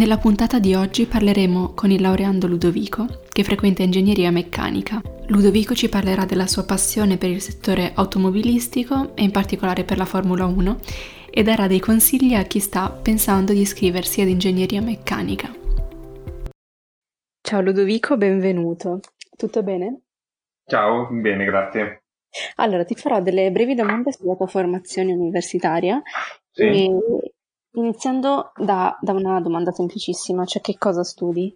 Nella puntata di oggi parleremo con il laureando Ludovico, che frequenta ingegneria meccanica. Ludovico ci parlerà della sua passione per il settore automobilistico e in particolare per la Formula 1 e darà dei consigli a chi sta pensando di iscriversi ad ingegneria meccanica. Ciao Ludovico, benvenuto. Tutto bene? Ciao, bene, grazie. Allora, ti farò delle brevi domande sulla tua formazione universitaria Sì. e Iniziando da, da una domanda semplicissima, cioè che cosa studi?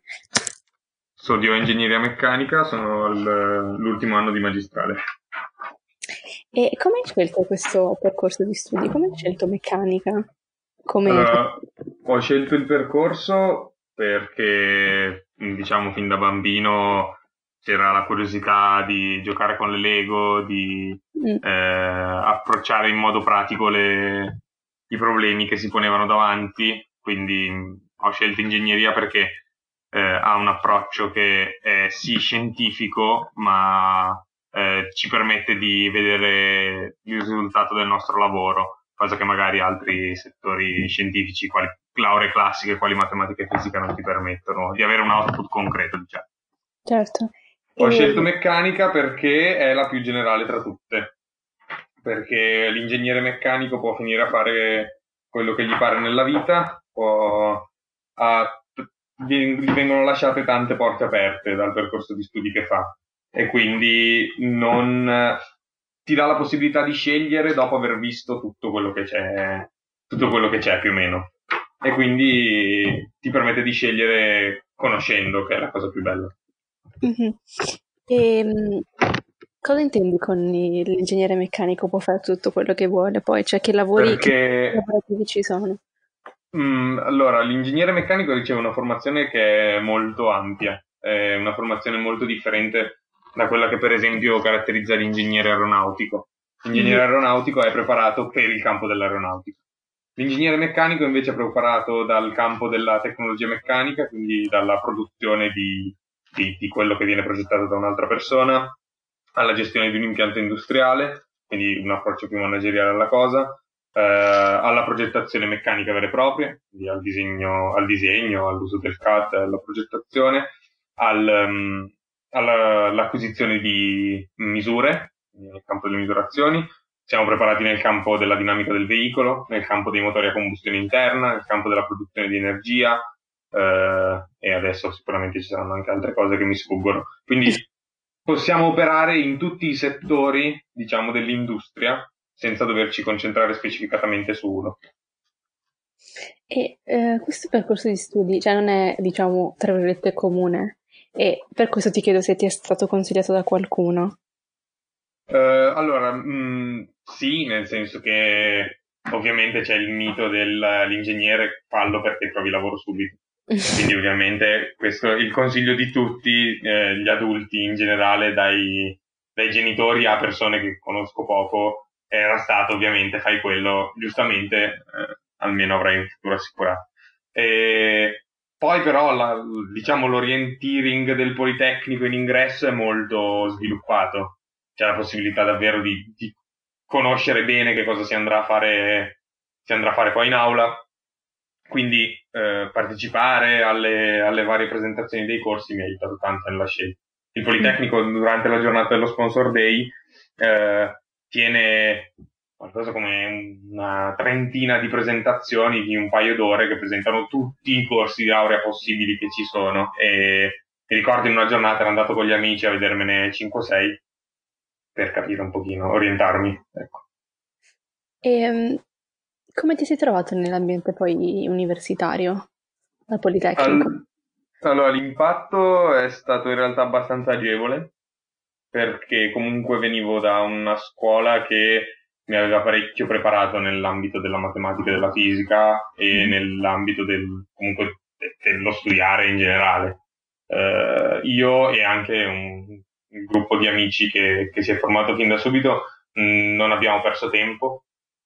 Studio ingegneria meccanica, sono al- l'ultimo anno di magistrale. E come hai scelto questo percorso di studi? Come hai scelto meccanica? Come... Allora, ho scelto il percorso perché, diciamo, fin da bambino c'era la curiosità di giocare con le Lego, di Mm, eh, approcciare in modo pratico le- i problemi che si ponevano davanti, quindi mh, ho scelto ingegneria perché eh, ha un approccio che è sì scientifico, ma eh, ci permette di vedere il risultato del nostro lavoro, cosa che magari altri settori scientifici, quali lauree classiche, quali matematica e fisica, non ti permettono di avere un output concreto, diciamo. certo. Ho E- scelto meccanica perché è la più generale tra tutte, perché l'ingegnere meccanico può finire a fare quello che gli pare nella vita, può, ha- gli vengono lasciate tante porte aperte dal percorso di studi che fa e quindi non ti dà la possibilità di scegliere dopo aver visto tutto quello che c'è, tutto quello che c'è più o meno. E quindi ti permette di scegliere conoscendo, che è la cosa più bella. Mhm. E, mm, cosa intendi con i- l'ingegnere meccanico può fare tutto quello che vuole poi? Cioè che lavori che Perché lavorativi ci sono? Mm, allora, l'ingegnere meccanico riceve una formazione che è molto ampia, è una formazione molto differente da quella che per esempio caratterizza l'ingegnere aeronautico. L'ingegnere Mhm. aeronautico è preparato per il campo dell'aeronautica. L'ingegnere meccanico invece è preparato dal campo della tecnologia meccanica, quindi dalla produzione di, di- di quello che viene progettato da un'altra persona, alla gestione di un impianto industriale, quindi un approccio più manageriale alla cosa, eh, alla progettazione meccanica vera e propria, quindi al disegno, al disegno, all'uso del CAD, alla progettazione, al, alla- all'acquisizione di misure, nel campo delle misurazioni. Siamo preparati nel campo della dinamica del veicolo, nel campo dei motori a combustione interna, nel campo della produzione di energia, eh, e adesso sicuramente ci saranno anche altre cose che mi sfuggono. Quindi possiamo operare in tutti i settori, diciamo, dell'industria senza doverci concentrare specificatamente su uno. E eh, questo percorso di studi, cioè non è, diciamo, tra virgolette comune e per questo ti chiedo se ti è stato consigliato da qualcuno. Eh, allora, mh, sì, nel senso che ovviamente c'è il mito dell'ingegnere fallo perché trovi lavoro subito. Quindi ovviamente questo il consiglio di tutti eh, gli adulti in generale, dai, dai genitori a persone che conosco poco, era stato ovviamente fai quello, giustamente eh, almeno avrai un futuro assicurato. E poi però la- diciamo l'orienteering del Politecnico in ingresso è molto sviluppato, c'è la possibilità davvero di, di conoscere bene che cosa si andrà a fare, si andrà a fare poi in aula quindi eh, partecipare alle, alle varie presentazioni dei corsi mi ha aiutato tanto nella scelta. Il Politecnico durante la giornata dello Sponsor Day eh, tiene qualcosa come una trentina di presentazioni di un paio d'ore che presentano tutti i corsi di laurea possibili che ci sono e mi ricordo in una giornata ero andato con gli amici a vedermene 5-6 per capire un pochino, orientarmi. Ecco. E mm, come ti sei trovato nell'ambiente poi universitario al Politecnico? Al- allora, l'impatto è stato in realtà abbastanza agevole perché comunque venivo da una scuola che mi aveva parecchio preparato nell'ambito della matematica e della fisica e Mm. nell'ambito del, comunque, de- dello studiare in generale. eh, io e anche un, un gruppo di amici che, che, si è formato fin da subito mh, mm, non abbiamo perso tempo,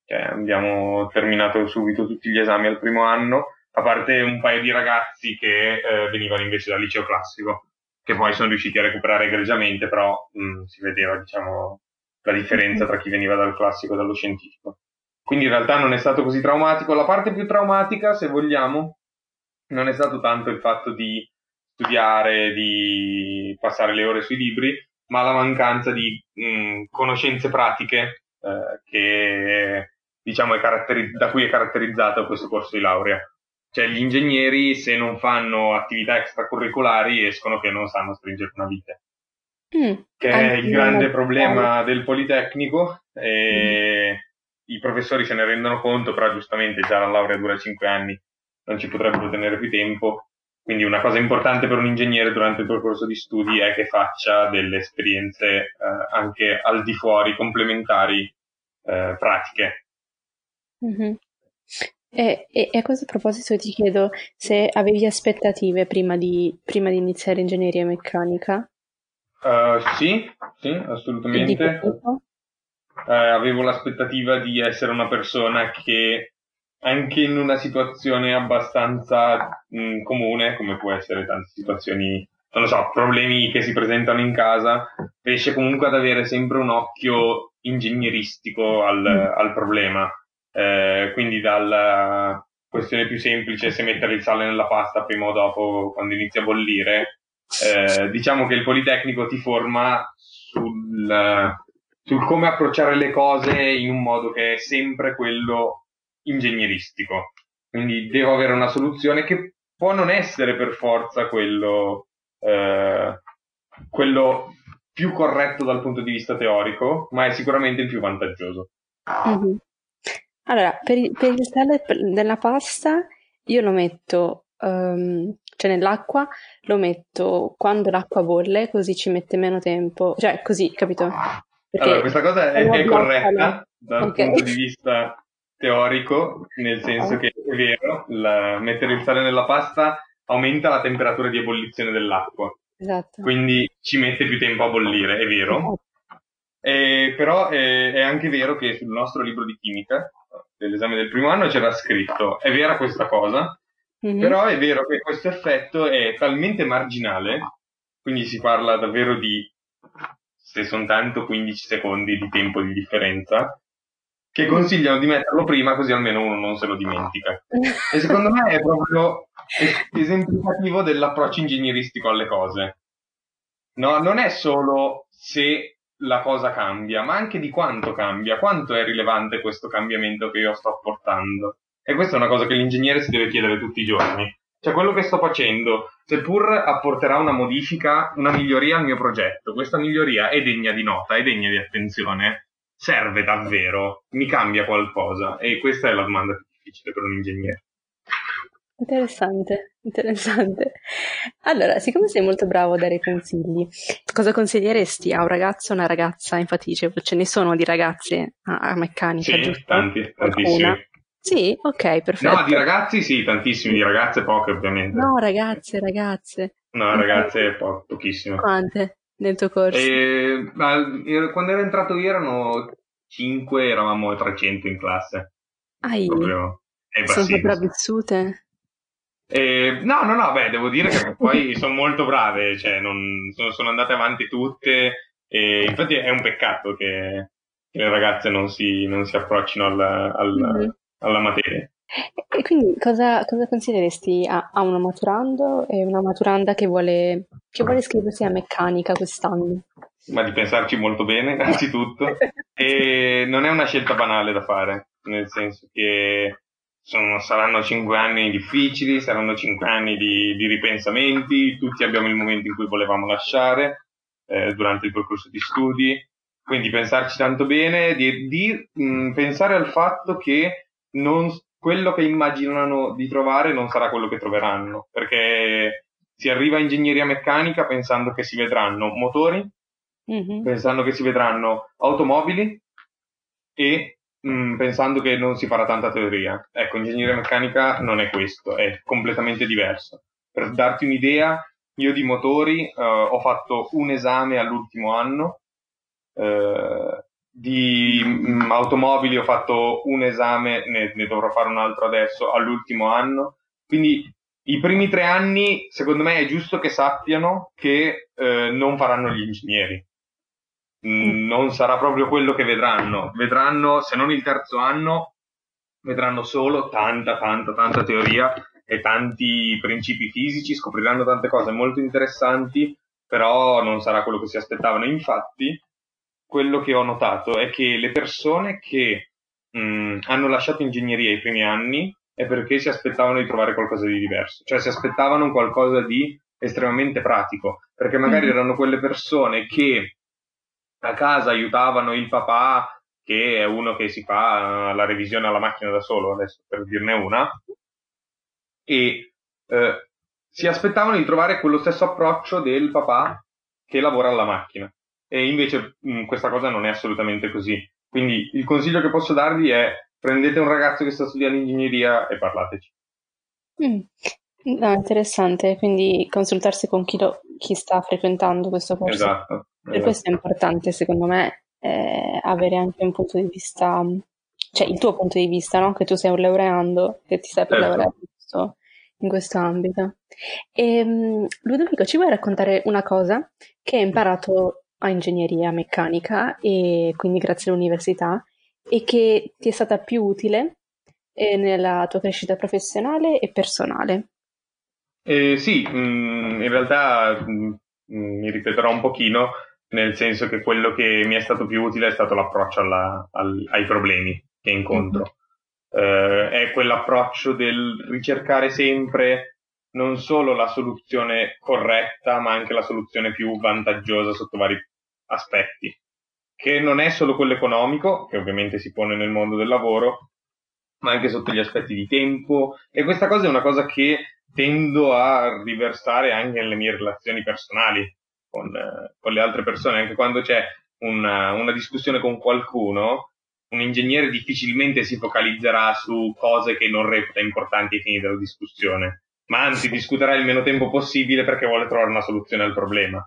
cioè, abbiamo terminato subito tutti gli esami al primo anno, a parte un paio di ragazzi che eh, venivano invece dal liceo classico, che poi sono riusciti a recuperare egregiamente, però mh, mm, si vedeva diciamo, la differenza tra chi veniva dal classico e dallo scientifico. Quindi in realtà non è stato così traumatico. La parte più traumatica, se vogliamo, non è stato tanto il fatto di studiare, di passare le ore sui libri, ma la mancanza di mh, mm, conoscenze pratiche eh, che, diciamo, da cui è caratterizzato questo corso di laurea. Cioè, gli ingegneri, se non fanno attività extracurricolari, escono che non sanno stringere una vite. Mm, che è il grande problema del Politecnico e mm. i professori se ne rendono conto, però giustamente già la laurea dura 5 anni, non ci potrebbero tenere più tempo quindi una cosa importante per un ingegnere durante il percorso di studi è che faccia delle esperienze eh, anche al di fuori, complementari, eh, pratiche. Mm-hmm. E, e, e, a questo proposito ti chiedo se avevi aspettative prima di, prima di iniziare ingegneria meccanica? Uh, sì, sì, assolutamente. Uh, avevo l'aspettativa di essere una persona che anche in una situazione abbastanza mh, comune, come può essere tante situazioni, non lo so, problemi che si presentano in casa, riesce comunque ad avere sempre un occhio ingegneristico al, mm. al problema. Eh, quindi dalla questione più semplice, se mettere il sale nella pasta prima o dopo, quando inizia a bollire, eh, diciamo che il Politecnico ti forma sul, sul come approcciare le cose in un modo che è sempre quello ingegneristico. Quindi devo avere una soluzione che può non essere per forza quello, eh, quello più corretto dal punto di vista teorico, ma è sicuramente il più vantaggioso. Mm-hmm. Allora, per il, per il sale della pasta io lo metto, um, cioè nell'acqua, lo metto quando l'acqua bolle, così ci mette meno tempo, cioè così, capito? Perché allora, questa cosa è, è corretta dal okay. punto di vista teorico, nel senso che è vero, la, mettere il sale nella pasta aumenta la temperatura di ebollizione dell'acqua. Esatto. Quindi ci mette più tempo a bollire, è vero. Esatto. E, però è, è, anche vero che sul nostro libro di chimica, dell'esame del primo anno, c'era scritto, è vera questa cosa, mm-hmm. però è vero che questo effetto è talmente marginale, quindi si parla davvero di, se sono tanto, 15 secondi di tempo di differenza, che consigliano di metterlo prima così almeno uno non se lo dimentica. E secondo me è proprio esemplificativo dell'approccio ingegneristico alle cose. No, non è solo se la cosa cambia, ma anche di quanto cambia, quanto è rilevante questo cambiamento che io sto apportando. E questa è una cosa che l'ingegnere si deve chiedere tutti i giorni. Cioè, quello che sto facendo, seppur apporterà una modifica, una miglioria al mio progetto, questa miglioria è degna di nota, è degna di attenzione serve davvero? Mi cambia qualcosa? E questa è la domanda più difficile per un ingegnere. Interessante, interessante. Allora, siccome sei molto bravo a dare consigli, cosa consiglieresti a un ragazzo o una ragazza? Infatti ce ne sono di ragazze a, meccanica, sì, giusto? tanti, tantissimi. Sì, ok, perfetto. No, di ragazzi sì, tantissimi, di ragazze poche ovviamente. No, ragazze, ragazze. No, ragazze po- pochissime. Quante? nel tuo corso? E, quando ero entrato io erano 5, eravamo 300 in classe. Proprio, sono sopravvissute? Eh, no, no, no, beh, devo dire che poi sono molto brave, cioè non, sono, sono, andate avanti tutte e infatti è un peccato che, che le ragazze non si, non si approccino al, al, mm-hmm. alla materia. E quindi cosa, cosa consiglieresti a, a, una maturando e una maturanda che vuole, che vuole iscriversi a meccanica quest'anno? Ma di pensarci molto bene, innanzitutto. e non è una scelta banale da fare, nel senso che sono, saranno cinque anni difficili, saranno cinque anni di, di, ripensamenti, tutti abbiamo il momento in cui volevamo lasciare eh, durante il percorso di studi, quindi pensarci tanto bene, di, di mh, pensare al fatto che non, quello che immaginano di trovare non sarà quello che troveranno, perché si arriva a ingegneria meccanica pensando che si vedranno motori, mm-hmm. pensando che si vedranno automobili e mh, mm, pensando che non si farà tanta teoria. Ecco, ingegneria meccanica non è questo, è completamente diverso. Per darti un'idea, io di motori uh, ho fatto un esame all'ultimo anno, uh, di um, automobili ho fatto un esame, ne, ne, dovrò fare un altro adesso, all'ultimo anno. Quindi i primi tre anni, secondo me, è giusto che sappiano che uh, non faranno gli ingegneri. Mm, non sarà proprio quello che vedranno. Vedranno, se non il terzo anno, vedranno solo tanta, tanta, tanta teoria e tanti principi fisici, scopriranno tante cose molto interessanti, però non sarà quello che si aspettavano. Infatti, quello che ho notato è che le persone che mh, mm, hanno lasciato ingegneria i primi anni è perché si aspettavano di trovare qualcosa di diverso, cioè si aspettavano qualcosa di estremamente pratico, perché magari mm. erano quelle persone che a casa aiutavano il papà che è uno che si fa la revisione alla macchina da solo, adesso per dirne una, e eh, si aspettavano di trovare quello stesso approccio del papà che lavora alla macchina. E invece mh, questa cosa non è assolutamente così. Quindi il consiglio che posso darvi è prendete un ragazzo che sta studiando ingegneria e parlateci. Mm. No, interessante, quindi consultarsi con chi, lo, chi sta frequentando questo corso. Esatto. Esatto. questo è importante, secondo me, eh, avere anche un punto di vista, cioè il tuo punto di vista, no? Che tu sei un laureando, che ti stai per certo. laureare in questo, in questo ambito. E, um, Ludovico, ci vuoi raccontare una cosa che hai imparato a ingegneria meccanica e quindi grazie all'università e che ti è stata più utile eh, nella tua crescita professionale e personale? Eh, sì, mh, mm, in realtà mh, mm, mm, mi ripeterò un pochino, nel senso che quello che mi è stato più utile è stato l'approccio alla, al, ai problemi che incontro. Mm-hmm. Uh, è quell'approccio del ricercare sempre non solo la soluzione corretta, ma anche la soluzione più vantaggiosa sotto vari aspetti, che non è solo quello economico, che ovviamente si pone nel mondo del lavoro, ma anche sotto gli aspetti di tempo. E questa cosa è una cosa che tendo a riversare anche nelle mie relazioni personali con, con le altre persone, anche quando c'è una, una discussione con qualcuno, un ingegnere difficilmente si focalizzerà su cose che non reputa importanti ai fini della discussione, ma anzi discuterà il meno tempo possibile perché vuole trovare una soluzione al problema.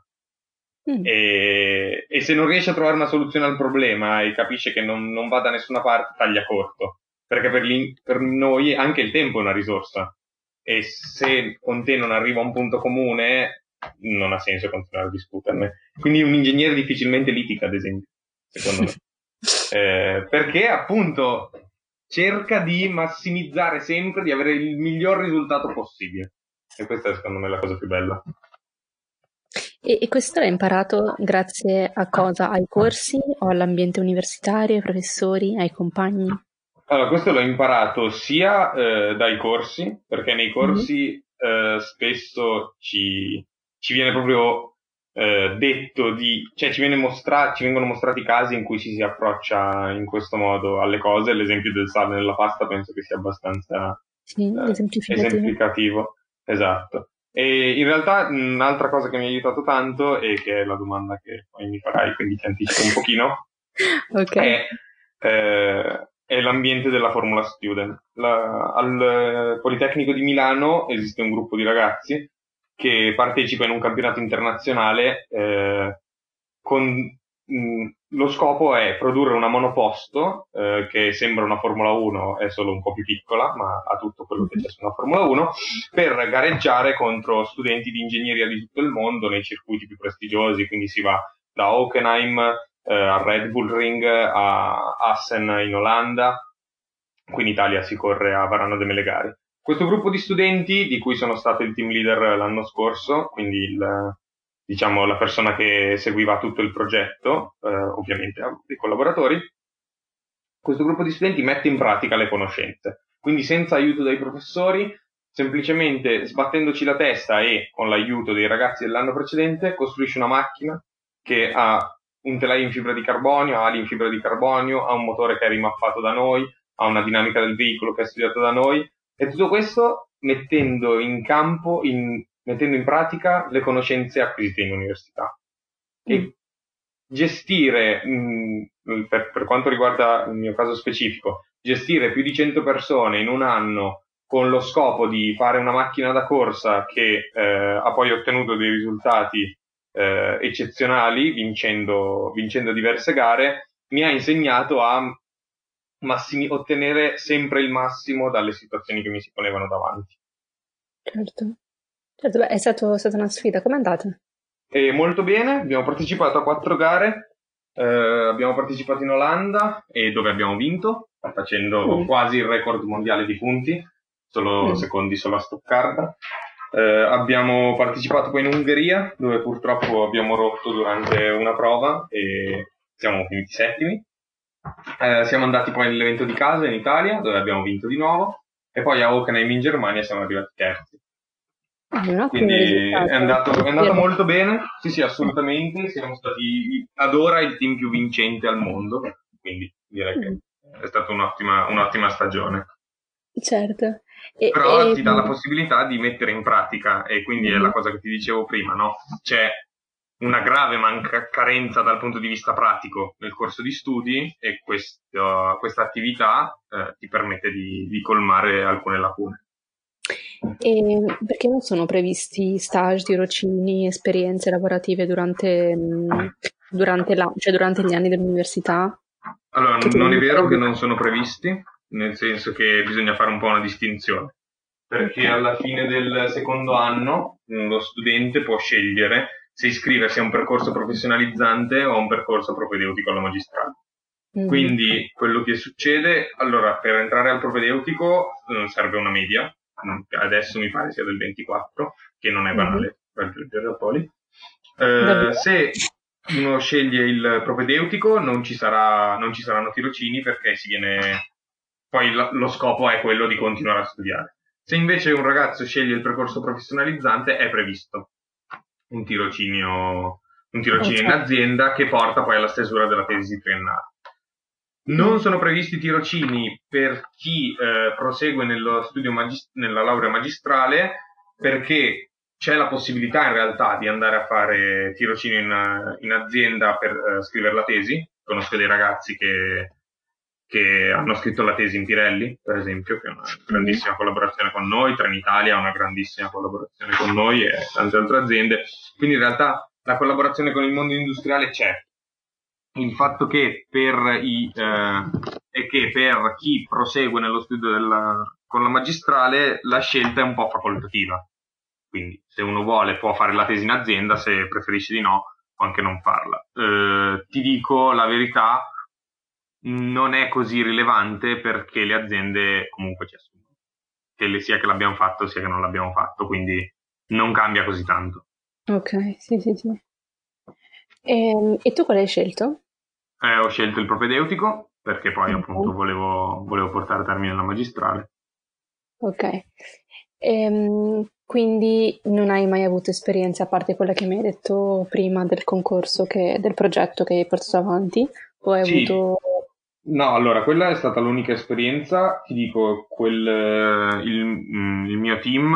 Mm. E, e, se non riesce a trovare una soluzione al problema e capisce che non, non va da nessuna parte, taglia corto. Perché per, per, noi anche il tempo è una risorsa. E se con te non arriva a un punto comune, non ha senso continuare a discuterne. Quindi un ingegnere difficilmente litiga, ad esempio, secondo me. eh, perché appunto cerca di massimizzare sempre, di avere il miglior risultato possibile. E questa è secondo me la cosa più bella. E, e questo l'hai imparato grazie a cosa? Ai corsi o all'ambiente universitario, ai professori, ai compagni? Allora, questo l'ho imparato sia eh, dai corsi, perché nei corsi mm-hmm. eh, spesso ci, ci viene proprio eh, detto di, cioè ci, viene mostra- ci vengono mostrati casi in cui ci si approccia in questo modo alle cose. L'esempio del sale nella pasta penso che sia abbastanza sì, eh, esemplificativo. Esatto. E in realtà un'altra cosa che mi ha aiutato tanto e che è la domanda che poi mi farai, quindi ti anticipo un pochino, okay. è, eh, è, l'ambiente della Formula Student. La, al Politecnico di Milano esiste un gruppo di ragazzi che partecipa in un campionato internazionale eh, con mh, lo scopo è produrre una monoposto eh, che sembra una Formula 1, è solo un po' più piccola, ma ha tutto quello che c'è su una Formula 1, per gareggiare contro studenti di ingegneria di tutto il mondo nei circuiti più prestigiosi, quindi si va da Hockenheim eh, al Red Bull Ring a Assen in Olanda, qui in Italia si corre a Varano de Melegari. Questo gruppo di studenti, di cui sono stato il team leader l'anno scorso, quindi il, diciamo, la persona che seguiva tutto il progetto, eh, ovviamente i collaboratori, questo gruppo di studenti mette in pratica le conoscenze. Quindi senza aiuto dai professori, semplicemente sbattendoci la testa e con l'aiuto dei ragazzi dell'anno precedente, costruisce una macchina che ha un telaio in fibra di carbonio, ali in fibra di carbonio, ha un motore che è rimappato da noi, ha una dinamica del veicolo che è studiata da noi, e tutto questo mettendo in campo, in, mettendo in pratica le conoscenze acquisite in università. Mm. E gestire, mh, mm, per, per, quanto riguarda il mio caso specifico, gestire più di 100 persone in un anno con lo scopo di fare una macchina da corsa che eh, ha poi ottenuto dei risultati eh, eccezionali vincendo, vincendo diverse gare, mi ha insegnato a massimi, ottenere sempre il massimo dalle situazioni che mi si ponevano davanti. Certo, certo beh, è, stato, è stata una sfida, com'è andata? E molto bene, abbiamo partecipato a quattro gare, eh, abbiamo partecipato in Olanda e dove abbiamo vinto, facendo mm. quasi il record mondiale di punti, solo mm. secondi solo a Stoccarda. Eh, abbiamo partecipato poi in Ungheria, dove purtroppo abbiamo rotto durante una prova e siamo finiti settimi. Eh, siamo andati poi nell'evento di casa in Italia, dove abbiamo vinto di nuovo, e poi a Hockenheim in Germania siamo arrivati terzi. Ah, Quindi è andato, è andato molto bene, sì sì assolutamente, siamo stati ad ora il team più vincente al mondo, quindi direi che mm. è stata un'ottima, un'ottima stagione. Certo. E, Però e... ti dà la possibilità di mettere in pratica, e quindi mm. è la mm. cosa che ti dicevo prima, no? C'è una grave manca- carenza dal punto di vista pratico nel corso di studi e questo, questa attività eh, ti permette di, di, colmare alcune lacune. E perché non sono previsti stage, tirocini, esperienze lavorative durante, mm, durante, la, cioè durante gli anni dell'università? Allora, non è vero che non sono previsti, nel senso che bisogna fare un po' una distinzione, perché alla fine del secondo anno lo studente può scegliere se iscriversi a un percorso professionalizzante o a un percorso propedeutico alla magistrale. Mm. Quindi quello che succede, allora per entrare al propedeutico eh, serve una media, adesso mi pare sia del 24, che non è banale mm. raggiungere la poli. Eh, se uno sceglie il propedeutico non ci, sarà, non ci saranno tirocini perché si viene poi lo, lo scopo è quello di continuare a studiare. Se invece un ragazzo sceglie il percorso professionalizzante è previsto un tirocinio, un tirocinio in azienda che porta poi alla stesura della tesi triennale. Non sono previsti tirocini per chi eh, prosegue nello studio magist- nella laurea magistrale perché c'è la possibilità in realtà di andare a fare tirocini in, in azienda per uh, scrivere la tesi. Conosco dei ragazzi che che hanno scritto la tesi in Pirelli, per esempio, che è una grandissima collaborazione con noi, Trenitalia ha una grandissima collaborazione con noi e tante altre aziende. Quindi in realtà la collaborazione con il mondo industriale c'è. Il fatto che per, i, eh, è che per chi prosegue nello studio della, con la magistrale la scelta è un po' facoltativa. Quindi se uno vuole può fare la tesi in azienda, se preferisce di no può anche non farla. Eh, ti dico la verità, non è così rilevante perché le aziende comunque ci assumono, che sia che l'abbiamo fatto sia che non l'abbiamo fatto, quindi non cambia così tanto. Ok, sì, sì, sì. E, ehm, e tu quale hai scelto? Eh, ho scelto il propedeutico perché poi okay. appunto volevo, volevo, portare a termine la magistrale. Ok. Ehm, quindi non hai mai avuto esperienze a parte quella che mi hai detto prima del concorso, che, del progetto che hai portato avanti? O hai sì. avuto No, allora, quella è stata l'unica esperienza. Ti dico, quel, eh, il, mm, il, mio team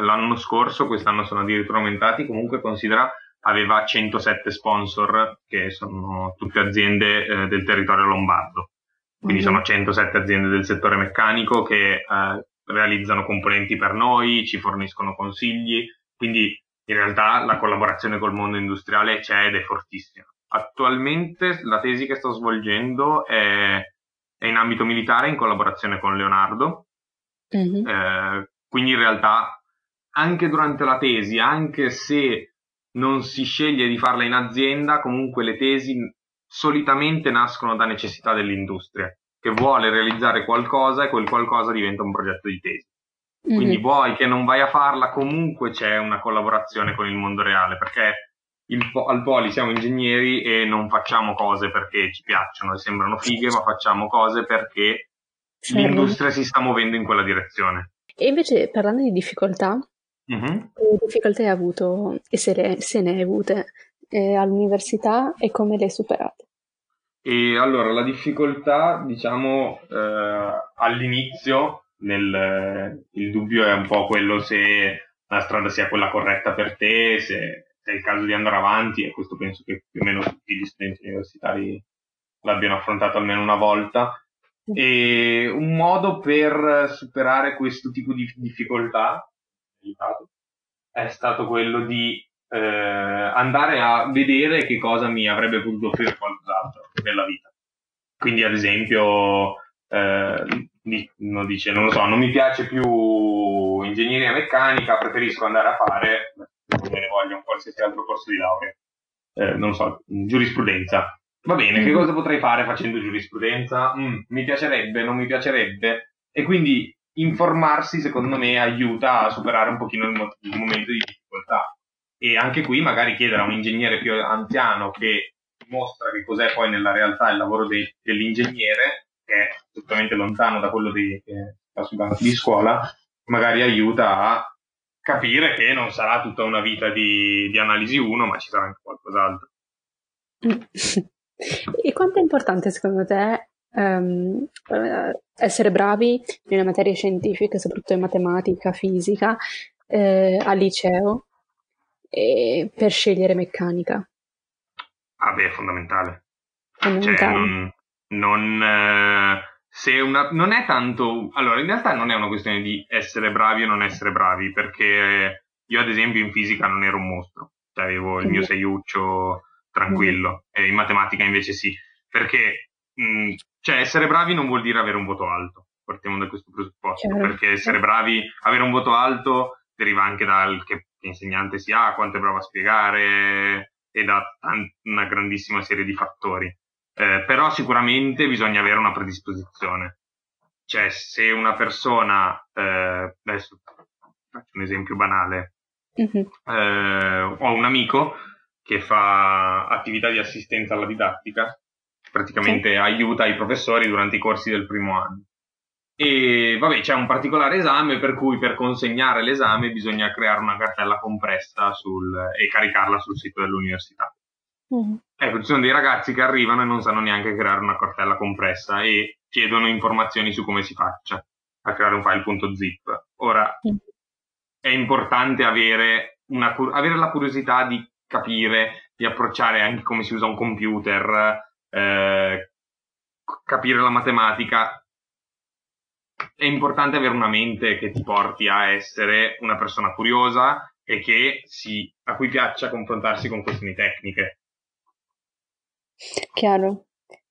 l'anno scorso, quest'anno sono addirittura aumentati, comunque considera aveva 107 sponsor, che sono tutte aziende eh, del territorio lombardo. Quindi mm-hmm. sono 107 aziende del settore meccanico che eh, realizzano componenti per noi, ci forniscono consigli. Quindi in realtà la collaborazione col mondo industriale c'è ed è fortissima. Attualmente la tesi che sto svolgendo è, è in ambito militare in collaborazione con Leonardo. Mm-hmm. Eh, quindi in realtà anche durante la tesi, anche se non si sceglie di farla in azienda, comunque le tesi solitamente nascono da necessità dell'industria che vuole realizzare qualcosa e quel qualcosa diventa un progetto di tesi. Quindi mm-hmm. vuoi che non vai a farla, comunque c'è una collaborazione con il mondo reale, perché po- al Poli siamo ingegneri e non facciamo cose perché ci piacciono e sembrano fighe, ma facciamo cose perché certo. l'industria si sta muovendo in quella direzione. E invece parlando di difficoltà, mm-hmm. che difficoltà hai avuto e se, le, se ne hai avute eh, all'università e come le hai superate? E allora la difficoltà, diciamo, eh, all'inizio nel, il dubbio è un po' quello se la strada sia quella corretta per te, se è il caso di andare avanti e questo penso che più o meno tutti gli studenti universitari l'abbiano affrontato almeno una volta. E un modo per superare questo tipo di difficoltà è stato quello di eh, andare a vedere che cosa mi avrebbe potuto offrire qualcos'altro nella vita. Quindi, ad esempio, eh, non dice, non lo so, non mi piace più ingegneria meccanica, preferisco andare a fare, come ne voglio, un qualsiasi altro corso di laurea, eh, non lo so, giurisprudenza. Va bene, che mm. cosa potrei fare facendo giurisprudenza? Mm, mi piacerebbe, non mi piacerebbe? E quindi informarsi, secondo me, aiuta a superare un pochino il, mo- il momento di difficoltà. E anche qui magari chiedere a un ingegnere più anziano che mostra che cos'è poi nella realtà il lavoro de- dell'ingegnere, che è assolutamente lontano da quello di, che sta sui banchi di scuola, magari aiuta a capire che non sarà tutta una vita di, di analisi 1, ma ci sarà anche qualcos'altro. E quanto è importante secondo te um, essere bravi nelle materie scientifiche, soprattutto in matematica, fisica, eh, al liceo, per scegliere meccanica? Ah beh, è fondamentale. fondamentale. Cioè, non, non, eh, se una, non è tanto... Allora, in realtà non è una questione di essere bravi o non essere bravi, perché io ad esempio in fisica non ero un mostro, cioè avevo il mio seiuccio tranquillo, e in matematica invece sì, perché mh, cioè essere bravi non vuol dire avere un voto alto, partiamo da questo presupposto, Chiaro. perché essere bravi, avere un voto alto deriva anche dal che insegnante si ha, quanto è bravo a spiegare e da una grandissima serie di fattori. Eh, però sicuramente bisogna avere una predisposizione. Cioè, se una persona, eh, adesso faccio un esempio banale, mm-hmm. eh, ho un amico che fa attività di assistenza alla didattica, praticamente sì. aiuta i professori durante i corsi del primo anno. E vabbè, c'è un particolare esame per cui per consegnare l'esame bisogna creare una cartella compressa sul, e caricarla sul sito dell'università. Mm. Ecco, ci sono dei ragazzi che arrivano e non sanno neanche creare una cartella compressa e chiedono informazioni su come si faccia a creare un file.zip. Ora, mm. è importante avere, una, avere la curiosità di capire, di approcciare anche come si usa un computer, eh, capire la matematica. È importante avere una mente che ti porti a essere una persona curiosa e che si, a cui piaccia confrontarsi con questioni tecniche. Chiaro.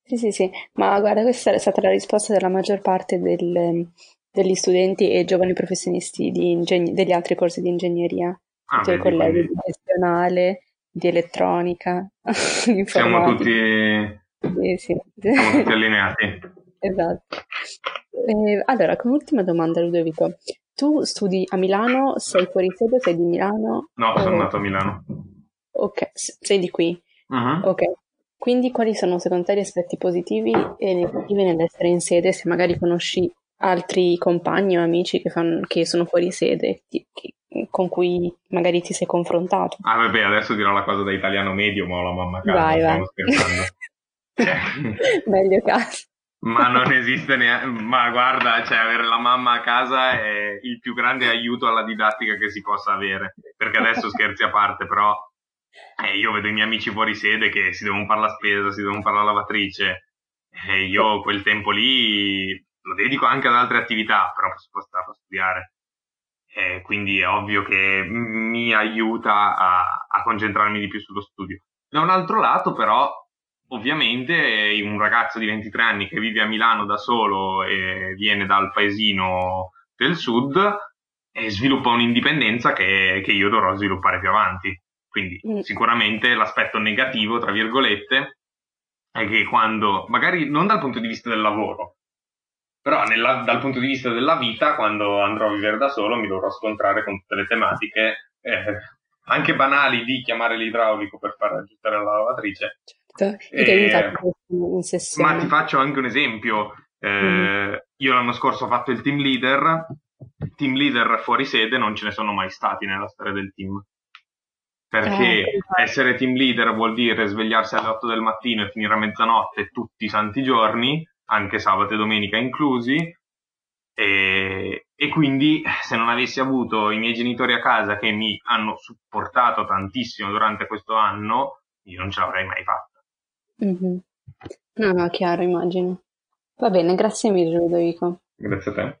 Sì, sì, sì, ma guarda, questa è stata la risposta della maggior parte del, degli studenti e giovani professionisti ingegn- degli altri corsi di ingegneria, ah, i tuoi colleghi di gestionale, di elettronica, di Siamo tutti, sì, sì. siamo tutti allineati. esatto. Eh, allora, come ultima domanda, Ludovico, tu studi a Milano, sei fuori sede, sei di Milano? No, o... sono nato a Milano. Ok, sei di qui? Uh-huh. Ok. Quindi quali sono secondo te gli aspetti positivi e negativi nell'essere in sede, se magari conosci altri compagni o amici che, fanno, che sono fuori sede, che, con cui magari ti sei confrontato. Ah, vabbè, adesso dirò la cosa da italiano medio, ma ho la mamma a casa, vai, stiamo vai. scherzando. cioè, Meglio caso. ma non esiste neanche, ma guarda, cioè avere la mamma a casa è il più grande aiuto alla didattica che si possa avere, perché adesso scherzi a parte, però eh, io vedo i miei amici fuori sede che si devono fare la spesa, si devono fare la lavatrice, e io quel tempo lì lo dedico anche ad altre attività, però posso stare a studiare eh, quindi è ovvio che mi aiuta a, a, concentrarmi di più sullo studio. Da un altro lato, però, ovviamente, un ragazzo di 23 anni che vive a Milano da solo e viene dal paesino del sud e sviluppa un'indipendenza che, che io dovrò sviluppare più avanti. Quindi, mm. sicuramente l'aspetto negativo, tra virgolette, è che quando, magari non dal punto di vista del lavoro, però nella, dal punto di vista della vita, quando andrò a vivere da solo, mi dovrò scontrare con tutte le tematiche, eh, anche banali, di chiamare l'idraulico per far aggiustare la lavatrice. Certo. E, e ma ti faccio anche un esempio. Eh, mm. Io l'anno scorso ho fatto il team leader. Team leader fuori sede non ce ne sono mai stati nella storia del team. Perché eh, essere team leader vuol dire svegliarsi alle 8 del mattino e finire a mezzanotte tutti i santi giorni anche sabato e domenica inclusi, e, e, quindi se non avessi avuto i miei genitori a casa che mi hanno supportato tantissimo durante questo anno, io non ce l'avrei mai fatta. Mm-hmm. No, no, chiaro, immagino. Va bene, grazie mille Ludovico. Grazie a te.